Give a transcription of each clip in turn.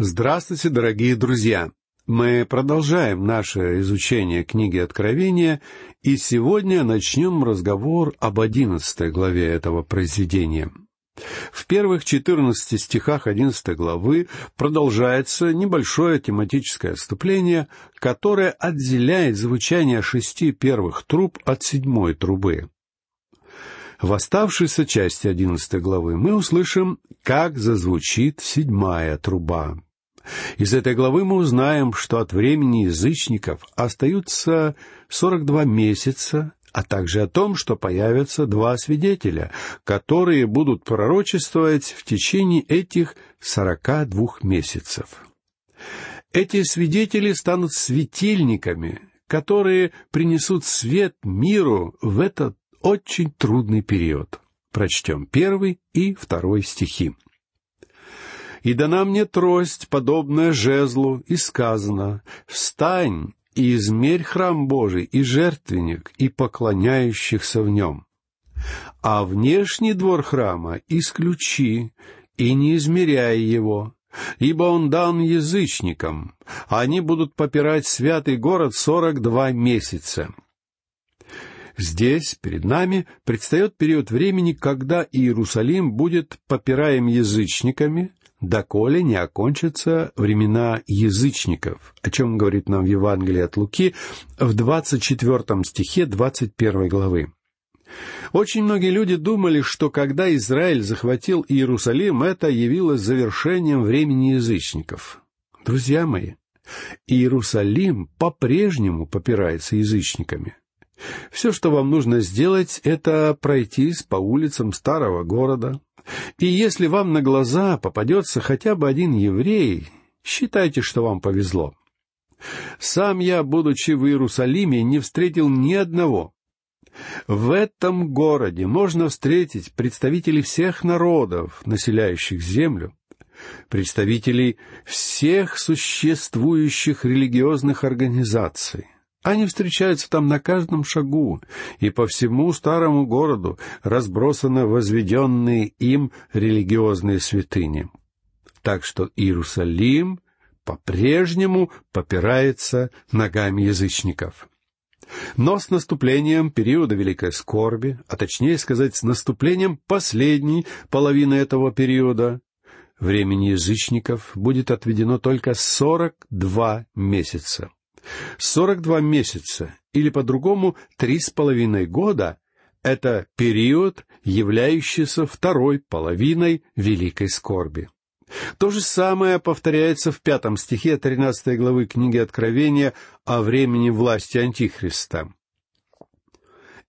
Здравствуйте, дорогие друзья! Мы продолжаем наше изучение книги Откровения, и сегодня начнем разговор об одиннадцатой главе этого произведения. В первых четырнадцати стихах одиннадцатой главы продолжается небольшое тематическое отступление, которое отделяет звучание шести первых труб от седьмой трубы. В оставшейся части одиннадцатой главы мы услышим, как зазвучит седьмая труба. Из этой главы мы узнаем, что от времени язычников остаются сорок два месяца, а также о том, что появятся два свидетеля, которые будут пророчествовать в течение этих сорока двух месяцев. Эти свидетели станут светильниками, которые принесут свет миру в этот очень трудный период. Прочтем первый и второй стихи. «И дана мне трость, подобная жезлу, и сказано, «Встань и измерь храм Божий, и жертвенник, и поклоняющихся в нем. А внешний двор храма исключи, и не измеряй его, ибо он дан язычникам, а они будут попирать святый город сорок два месяца». Здесь, перед нами, предстает период времени, когда Иерусалим будет попираем язычниками, доколе не окончатся времена язычников, о чем говорит нам Евангелие от Луки в двадцать четвертом стихе двадцать первой главы. Очень многие люди думали, что когда Израиль захватил Иерусалим, это явилось завершением времени язычников. Друзья мои, Иерусалим по-прежнему попирается язычниками. Все, что вам нужно сделать, это пройтись по улицам старого города, и если вам на глаза попадется хотя бы один еврей, считайте, что вам повезло. Сам я, будучи в Иерусалиме, не встретил ни одного. В этом городе можно встретить представителей всех народов, населяющих землю, представителей всех существующих религиозных организаций, они встречаются там на каждом шагу, и по всему старому городу разбросаны возведенные им религиозные святыни. Так что Иерусалим по-прежнему попирается ногами язычников. Но с наступлением периода Великой Скорби, а точнее сказать, с наступлением последней половины этого периода, времени язычников будет отведено только сорок два месяца. Сорок два месяца, или по-другому три с половиной года, это период, являющийся второй половиной великой скорби. То же самое повторяется в пятом стихе тринадцатой главы книги Откровения о времени власти Антихриста.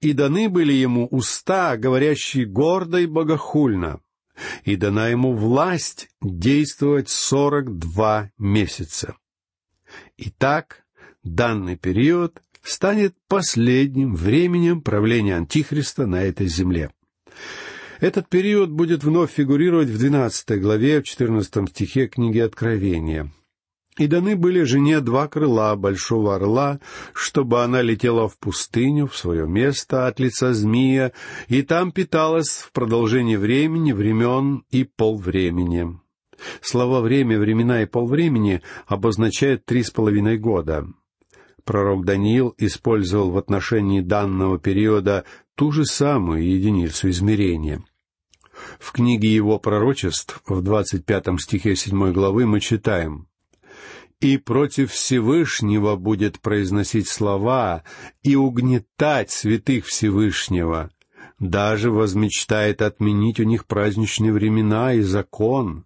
«И даны были ему уста, говорящие гордо и богохульно, и дана ему власть действовать сорок два месяца. Итак, данный период станет последним временем правления Антихриста на этой земле. Этот период будет вновь фигурировать в 12 главе, в 14 стихе книги Откровения. «И даны были жене два крыла большого орла, чтобы она летела в пустыню, в свое место от лица змея, и там питалась в продолжении времени, времен и полвремени». Слова «время», «времена» и «полвремени» обозначают три с половиной года пророк Даниил использовал в отношении данного периода ту же самую единицу измерения. В книге его пророчеств в двадцать пятом стихе седьмой главы мы читаем «И против Всевышнего будет произносить слова и угнетать святых Всевышнего, даже возмечтает отменить у них праздничные времена и закон,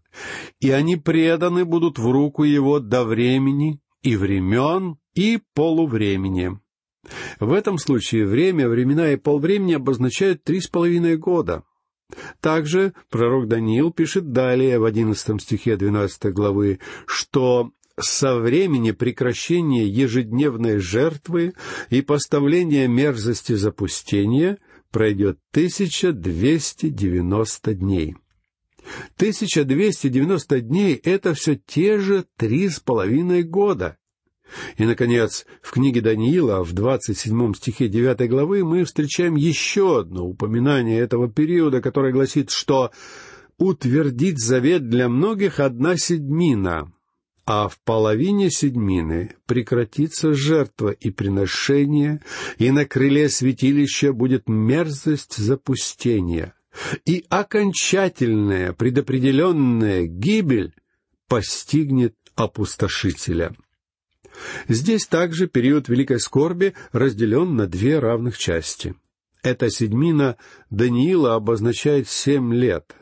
и они преданы будут в руку его до времени и времен и полувремени. В этом случае время, времена и полвремени обозначают три с половиной года. Также пророк Даниил пишет далее в одиннадцатом стихе двенадцатой главы, что со времени прекращения ежедневной жертвы и поставления мерзости запустения пройдет 1290 дней. 1290 дней — это все те же три с половиной года. И, наконец, в книге Даниила, в двадцать седьмом стихе девятой главы, мы встречаем еще одно упоминание этого периода, которое гласит, что «утвердить завет для многих одна седьмина, а в половине седьмины прекратится жертва и приношение, и на крыле святилища будет мерзость запустения, и окончательная предопределенная гибель постигнет опустошителя. Здесь также период Великой Скорби разделен на две равных части. Эта седьмина Даниила обозначает семь лет,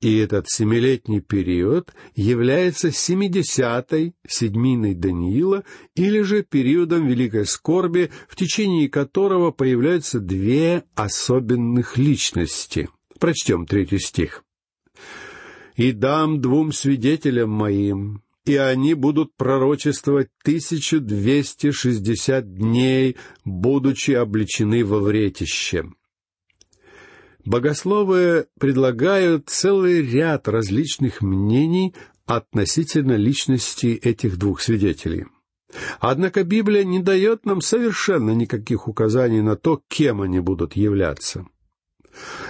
и этот семилетний период является семидесятой седьминой Даниила или же периодом Великой Скорби, в течение которого появляются две особенных личности. Прочтем третий стих. «И дам двум свидетелям моим, и они будут пророчествовать тысячу двести шестьдесят дней, будучи обличены во вретище». Богословы предлагают целый ряд различных мнений относительно личности этих двух свидетелей. Однако Библия не дает нам совершенно никаких указаний на то, кем они будут являться.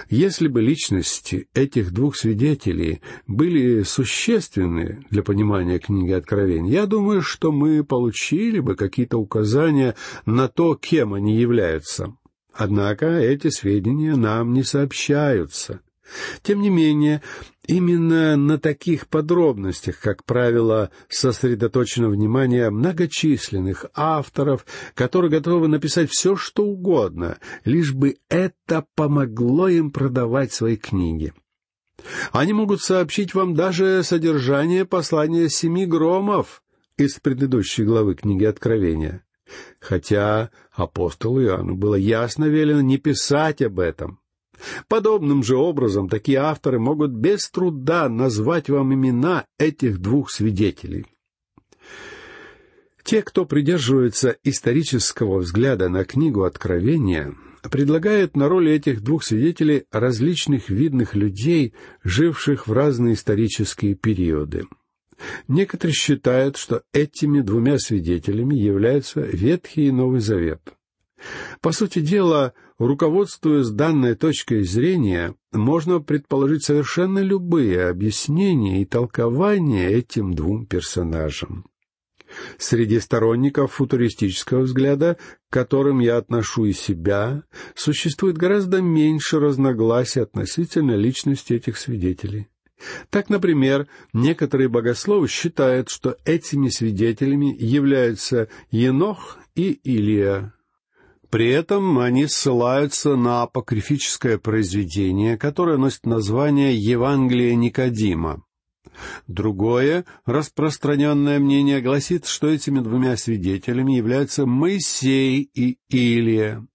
Если бы личности этих двух свидетелей были существенны для понимания книги Откровения, я думаю, что мы получили бы какие-то указания на то, кем они являются. Однако эти сведения нам не сообщаются. Тем не менее, именно на таких подробностях, как правило, сосредоточено внимание многочисленных авторов, которые готовы написать все, что угодно, лишь бы это помогло им продавать свои книги. Они могут сообщить вам даже содержание послания семи громов из предыдущей главы книги Откровения хотя апостолу Иоанну было ясно велено не писать об этом. Подобным же образом такие авторы могут без труда назвать вам имена этих двух свидетелей. Те, кто придерживается исторического взгляда на книгу Откровения, предлагают на роли этих двух свидетелей различных видных людей, живших в разные исторические периоды — Некоторые считают, что этими двумя свидетелями являются Ветхий и Новый Завет. По сути дела, руководствуясь данной точкой зрения, можно предположить совершенно любые объяснения и толкования этим двум персонажам. Среди сторонников футуристического взгляда, к которым я отношу и себя, существует гораздо меньше разногласий относительно личности этих свидетелей. Так, например, некоторые богословы считают, что этими свидетелями являются Енох и Илия. При этом они ссылаются на апокрифическое произведение, которое носит название «Евангелие Никодима». Другое, распространенное мнение гласит, что этими двумя свидетелями являются Моисей и Илия.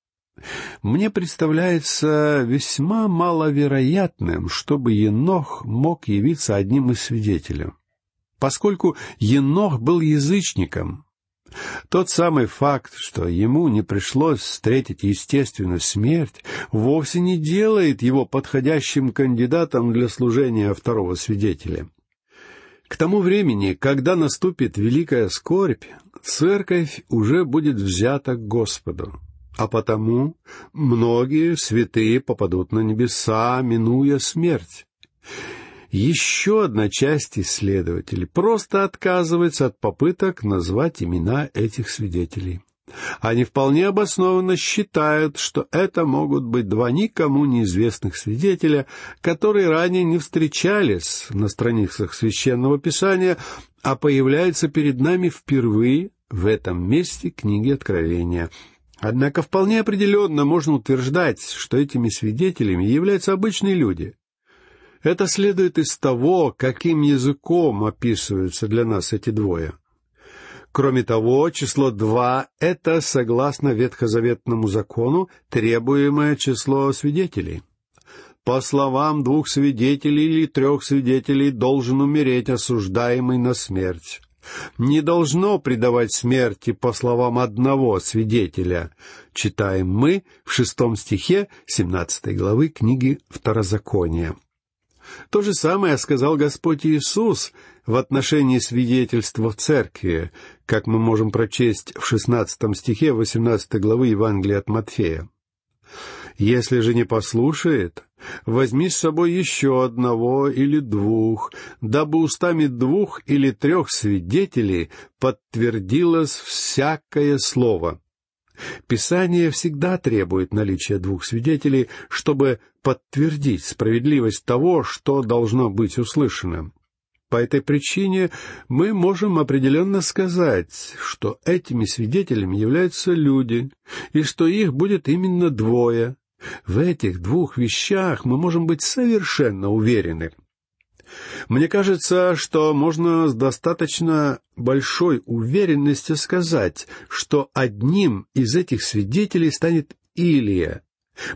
Мне представляется весьма маловероятным, чтобы Енох мог явиться одним из свидетелей, поскольку Енох был язычником. Тот самый факт, что ему не пришлось встретить естественную смерть, вовсе не делает его подходящим кандидатом для служения второго свидетеля. К тому времени, когда наступит великая скорбь, церковь уже будет взята к Господу а потому многие святые попадут на небеса, минуя смерть. Еще одна часть исследователей просто отказывается от попыток назвать имена этих свидетелей. Они вполне обоснованно считают, что это могут быть два никому неизвестных свидетеля, которые ранее не встречались на страницах священного писания, а появляются перед нами впервые в этом месте книги Откровения — Однако вполне определенно можно утверждать, что этими свидетелями являются обычные люди. Это следует из того, каким языком описываются для нас эти двое. Кроме того, число два — это, согласно ветхозаветному закону, требуемое число свидетелей. По словам двух свидетелей или трех свидетелей должен умереть осуждаемый на смерть не должно предавать смерти по словам одного свидетеля, читаем мы в шестом стихе семнадцатой главы книги Второзакония. То же самое сказал Господь Иисус в отношении свидетельства в церкви, как мы можем прочесть в шестнадцатом стихе восемнадцатой главы Евангелия от Матфея. Если же не послушает, возьми с собой еще одного или двух, дабы устами двух или трех свидетелей подтвердилось всякое слово. Писание всегда требует наличия двух свидетелей, чтобы подтвердить справедливость того, что должно быть услышано. По этой причине мы можем определенно сказать, что этими свидетелями являются люди, и что их будет именно двое. В этих двух вещах мы можем быть совершенно уверены. Мне кажется, что можно с достаточно большой уверенностью сказать, что одним из этих свидетелей станет Илия,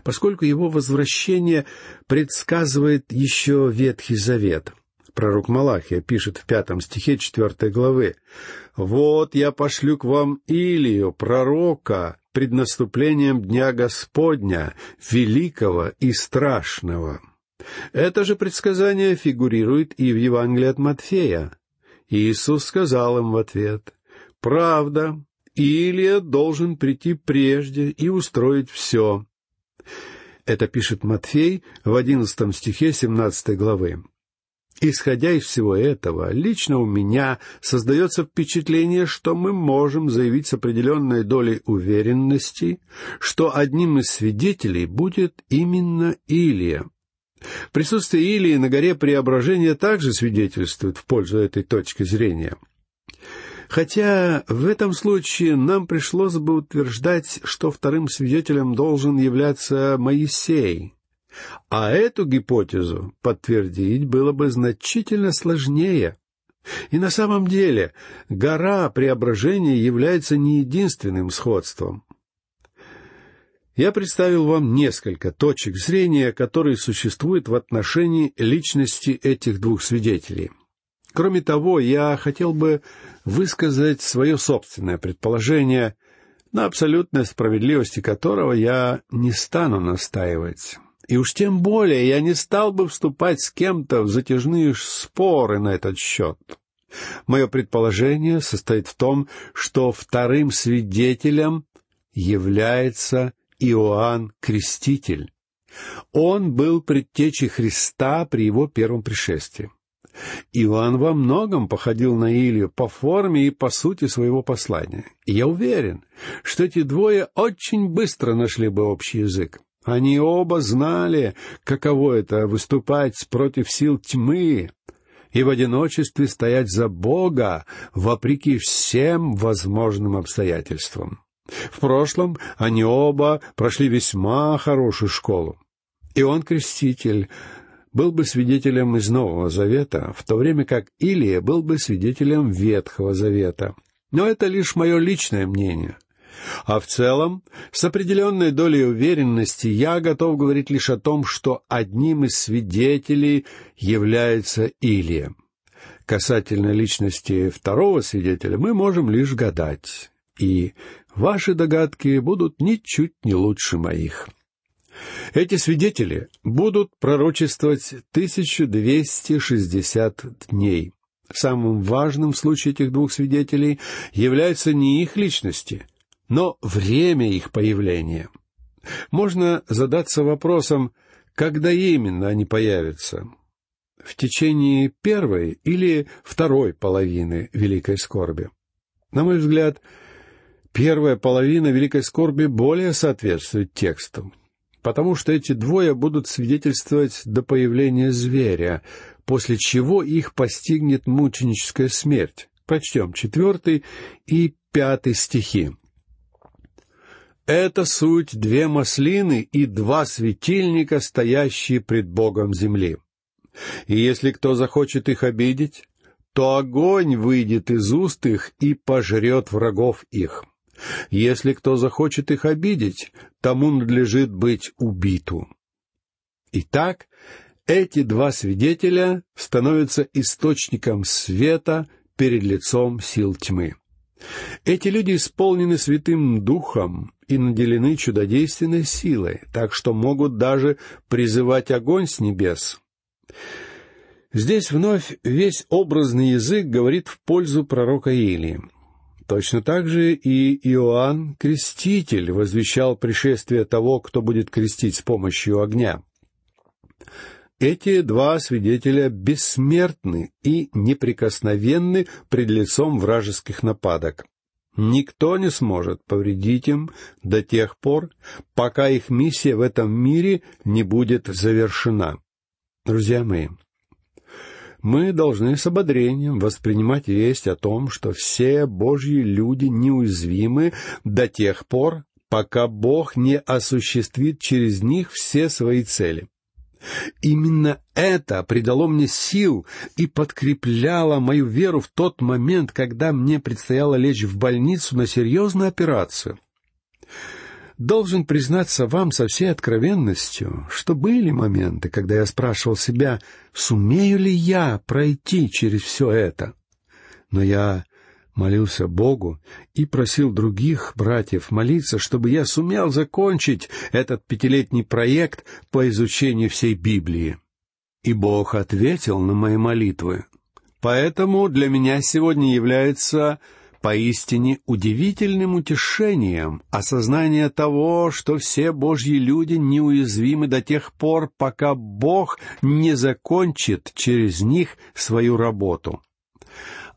поскольку его возвращение предсказывает еще Ветхий Завет — Пророк Малахия пишет в пятом стихе четвертой главы, «Вот я пошлю к вам Илию, пророка, пред наступлением Дня Господня, великого и страшного». Это же предсказание фигурирует и в Евангелии от Матфея. Иисус сказал им в ответ, «Правда, Илия должен прийти прежде и устроить все». Это пишет Матфей в одиннадцатом стихе семнадцатой главы. Исходя из всего этого, лично у меня создается впечатление, что мы можем заявить с определенной долей уверенности, что одним из свидетелей будет именно Илия. Присутствие Илии на горе Преображения также свидетельствует в пользу этой точки зрения. Хотя в этом случае нам пришлось бы утверждать, что вторым свидетелем должен являться Моисей — а эту гипотезу подтвердить было бы значительно сложнее. И на самом деле гора преображения является не единственным сходством. Я представил вам несколько точек зрения, которые существуют в отношении личности этих двух свидетелей. Кроме того, я хотел бы высказать свое собственное предположение, на абсолютной справедливости которого я не стану настаивать. И уж тем более я не стал бы вступать с кем-то в затяжные споры на этот счет. Мое предположение состоит в том, что вторым свидетелем является Иоанн Креститель. Он был предтечей Христа при его первом пришествии. Иоанн во многом походил на Илью по форме и по сути своего послания. И я уверен, что эти двое очень быстро нашли бы общий язык. Они оба знали, каково это — выступать против сил тьмы и в одиночестве стоять за Бога вопреки всем возможным обстоятельствам. В прошлом они оба прошли весьма хорошую школу. И он, креститель, был бы свидетелем из Нового Завета, в то время как Илия был бы свидетелем Ветхого Завета. Но это лишь мое личное мнение — а в целом, с определенной долей уверенности, я готов говорить лишь о том, что одним из свидетелей является Илия. Касательно личности второго свидетеля мы можем лишь гадать, и ваши догадки будут ничуть не лучше моих. Эти свидетели будут пророчествовать 1260 дней. Самым важным в случае этих двух свидетелей являются не их личности — но время их появления. Можно задаться вопросом, когда именно они появятся. В течение первой или второй половины Великой Скорби. На мой взгляд, первая половина Великой Скорби более соответствует тексту, потому что эти двое будут свидетельствовать до появления зверя, после чего их постигнет мученическая смерть. Прочтем четвертый и пятый стихи. Это суть две маслины и два светильника, стоящие пред Богом земли. И если кто захочет их обидеть, то огонь выйдет из уст их и пожрет врагов их. Если кто захочет их обидеть, тому надлежит быть убиту. Итак, эти два свидетеля становятся источником света перед лицом сил тьмы. Эти люди исполнены Святым Духом и наделены чудодейственной силой, так что могут даже призывать огонь с небес. Здесь вновь весь образный язык говорит в пользу пророка Илии. Точно так же и Иоанн Креститель возвещал пришествие того, кто будет крестить с помощью огня. Эти два свидетеля бессмертны и неприкосновенны пред лицом вражеских нападок. Никто не сможет повредить им до тех пор, пока их миссия в этом мире не будет завершена. Друзья мои, мы должны с ободрением воспринимать весть о том, что все Божьи люди неуязвимы до тех пор, пока Бог не осуществит через них все свои цели. Именно это придало мне сил и подкрепляло мою веру в тот момент, когда мне предстояло лечь в больницу на серьезную операцию. Должен признаться вам со всей откровенностью, что были моменты, когда я спрашивал себя, сумею ли я пройти через все это. Но я молился Богу и просил других братьев молиться, чтобы я сумел закончить этот пятилетний проект по изучению всей Библии. И Бог ответил на мои молитвы. Поэтому для меня сегодня является поистине удивительным утешением осознание того, что все Божьи люди неуязвимы до тех пор, пока Бог не закончит через них свою работу.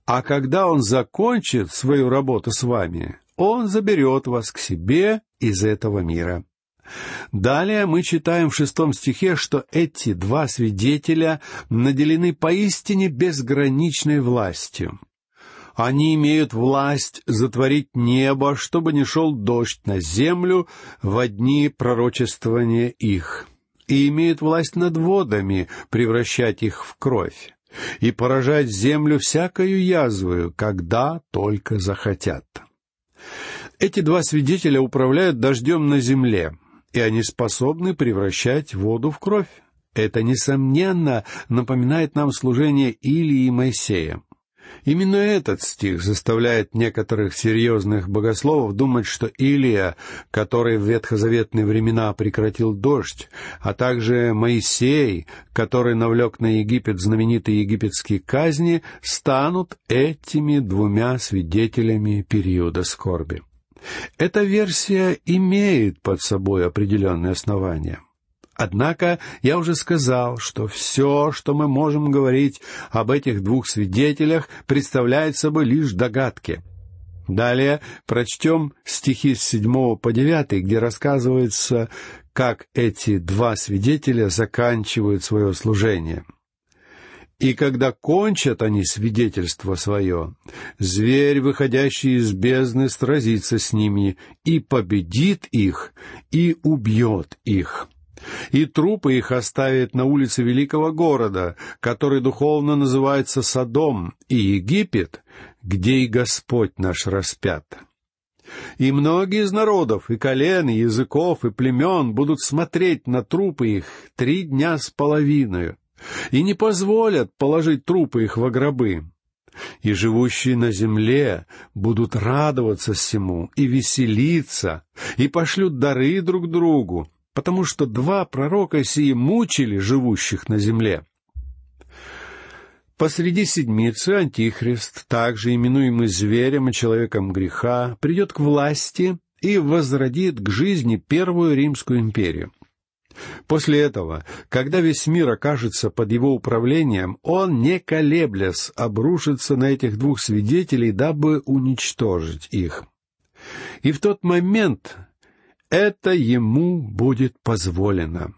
А когда Он закончит свою работу с вами, Он заберет вас к себе из этого мира. Далее мы читаем в шестом стихе, что эти два свидетеля наделены поистине безграничной властью. Они имеют власть затворить небо, чтобы не шел дождь на землю в дни пророчествования их, и имеют власть над водами, превращать их в кровь и поражать землю всякою язвою, когда только захотят. Эти два свидетеля управляют дождем на земле, и они способны превращать воду в кровь. Это, несомненно, напоминает нам служение Илии и Моисея. Именно этот стих заставляет некоторых серьезных богословов думать, что Илия, который в ветхозаветные времена прекратил дождь, а также Моисей, который навлек на Египет знаменитые египетские казни, станут этими двумя свидетелями периода скорби. Эта версия имеет под собой определенные основания — Однако я уже сказал, что все, что мы можем говорить об этих двух свидетелях, представляет собой лишь догадки. Далее прочтем стихи с седьмого по девятый, где рассказывается, как эти два свидетеля заканчивают свое служение. И когда кончат они свидетельство свое, зверь, выходящий из бездны, сразится с ними и победит их, и убьет их и трупы их оставит на улице великого города, который духовно называется Содом, и Египет, где и Господь наш распят. И многие из народов, и колен, и языков, и племен будут смотреть на трупы их три дня с половиной, и не позволят положить трупы их во гробы. И живущие на земле будут радоваться всему и веселиться, и пошлют дары друг другу, потому что два пророка сии мучили живущих на земле. Посреди седмицы Антихрист, также именуемый зверем и человеком греха, придет к власти и возродит к жизни Первую Римскую империю. После этого, когда весь мир окажется под его управлением, он, не колеблясь, обрушится на этих двух свидетелей, дабы уничтожить их. И в тот момент это ему будет позволено.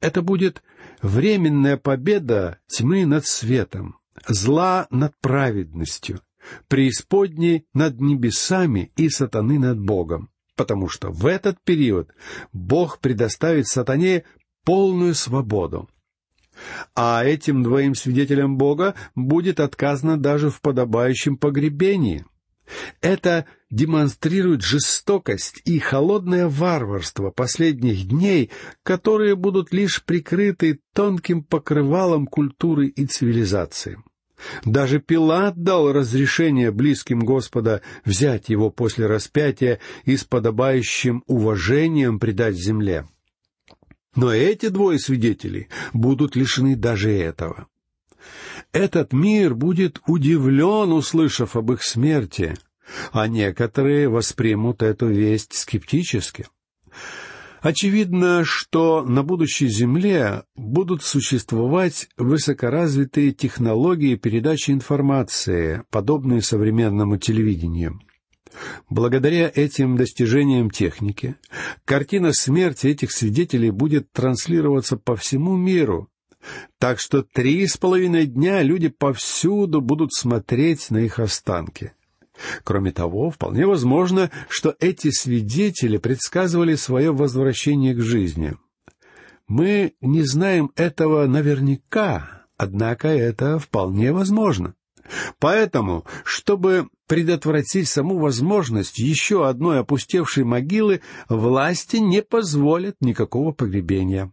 Это будет временная победа тьмы над светом, зла над праведностью, преисподней над небесами и сатаны над Богом, потому что в этот период Бог предоставит сатане полную свободу. А этим двоим свидетелям Бога будет отказано даже в подобающем погребении — это демонстрирует жестокость и холодное варварство последних дней, которые будут лишь прикрыты тонким покрывалом культуры и цивилизации. Даже Пилат дал разрешение близким Господа взять его после распятия и с подобающим уважением предать земле. Но эти двое свидетелей будут лишены даже этого. Этот мир будет удивлен, услышав об их смерти, а некоторые воспримут эту весть скептически. Очевидно, что на будущей Земле будут существовать высокоразвитые технологии передачи информации, подобные современному телевидению. Благодаря этим достижениям техники, картина смерти этих свидетелей будет транслироваться по всему миру, так что три с половиной дня люди повсюду будут смотреть на их останки. Кроме того, вполне возможно, что эти свидетели предсказывали свое возвращение к жизни. Мы не знаем этого наверняка, однако это вполне возможно. Поэтому, чтобы предотвратить саму возможность еще одной опустевшей могилы, власти не позволят никакого погребения.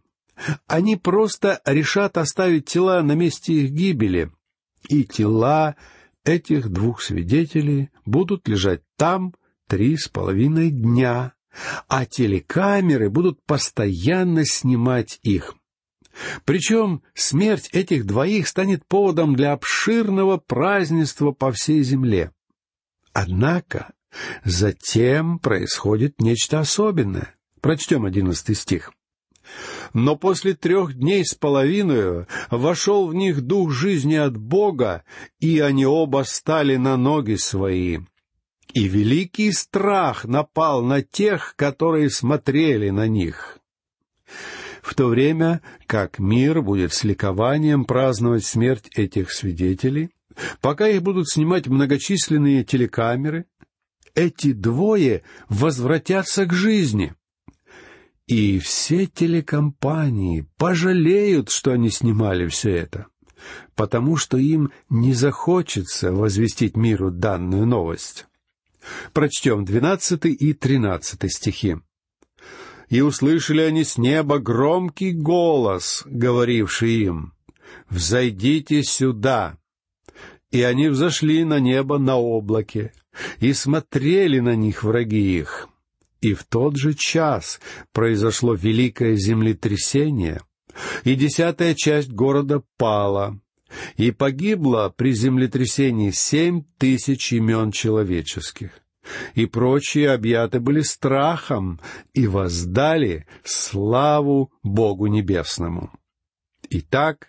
Они просто решат оставить тела на месте их гибели, и тела этих двух свидетелей будут лежать там три с половиной дня, а телекамеры будут постоянно снимать их. Причем смерть этих двоих станет поводом для обширного празднества по всей земле. Однако затем происходит нечто особенное. Прочтем одиннадцатый стих. Но после трех дней с половиной вошел в них дух жизни от Бога, и они оба стали на ноги свои. И великий страх напал на тех, которые смотрели на них. В то время как мир будет с ликованием праздновать смерть этих свидетелей, пока их будут снимать многочисленные телекамеры, эти двое возвратятся к жизни — и все телекомпании пожалеют, что они снимали все это, потому что им не захочется возвестить миру данную новость. Прочтем двенадцатый и тринадцатый стихи. «И услышали они с неба громкий голос, говоривший им, «Взойдите сюда!» И они взошли на небо на облаке, и смотрели на них враги их, и в тот же час произошло великое землетрясение, и десятая часть города пала, и погибло при землетрясении семь тысяч имен человеческих, и прочие объяты были страхом и воздали славу Богу Небесному. Итак,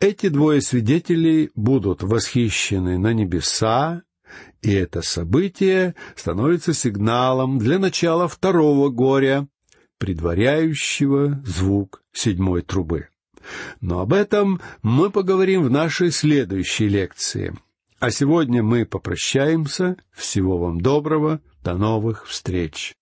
эти двое свидетелей будут восхищены на небеса и это событие становится сигналом для начала второго горя, предваряющего звук седьмой трубы. Но об этом мы поговорим в нашей следующей лекции. А сегодня мы попрощаемся. Всего вам доброго. До новых встреч.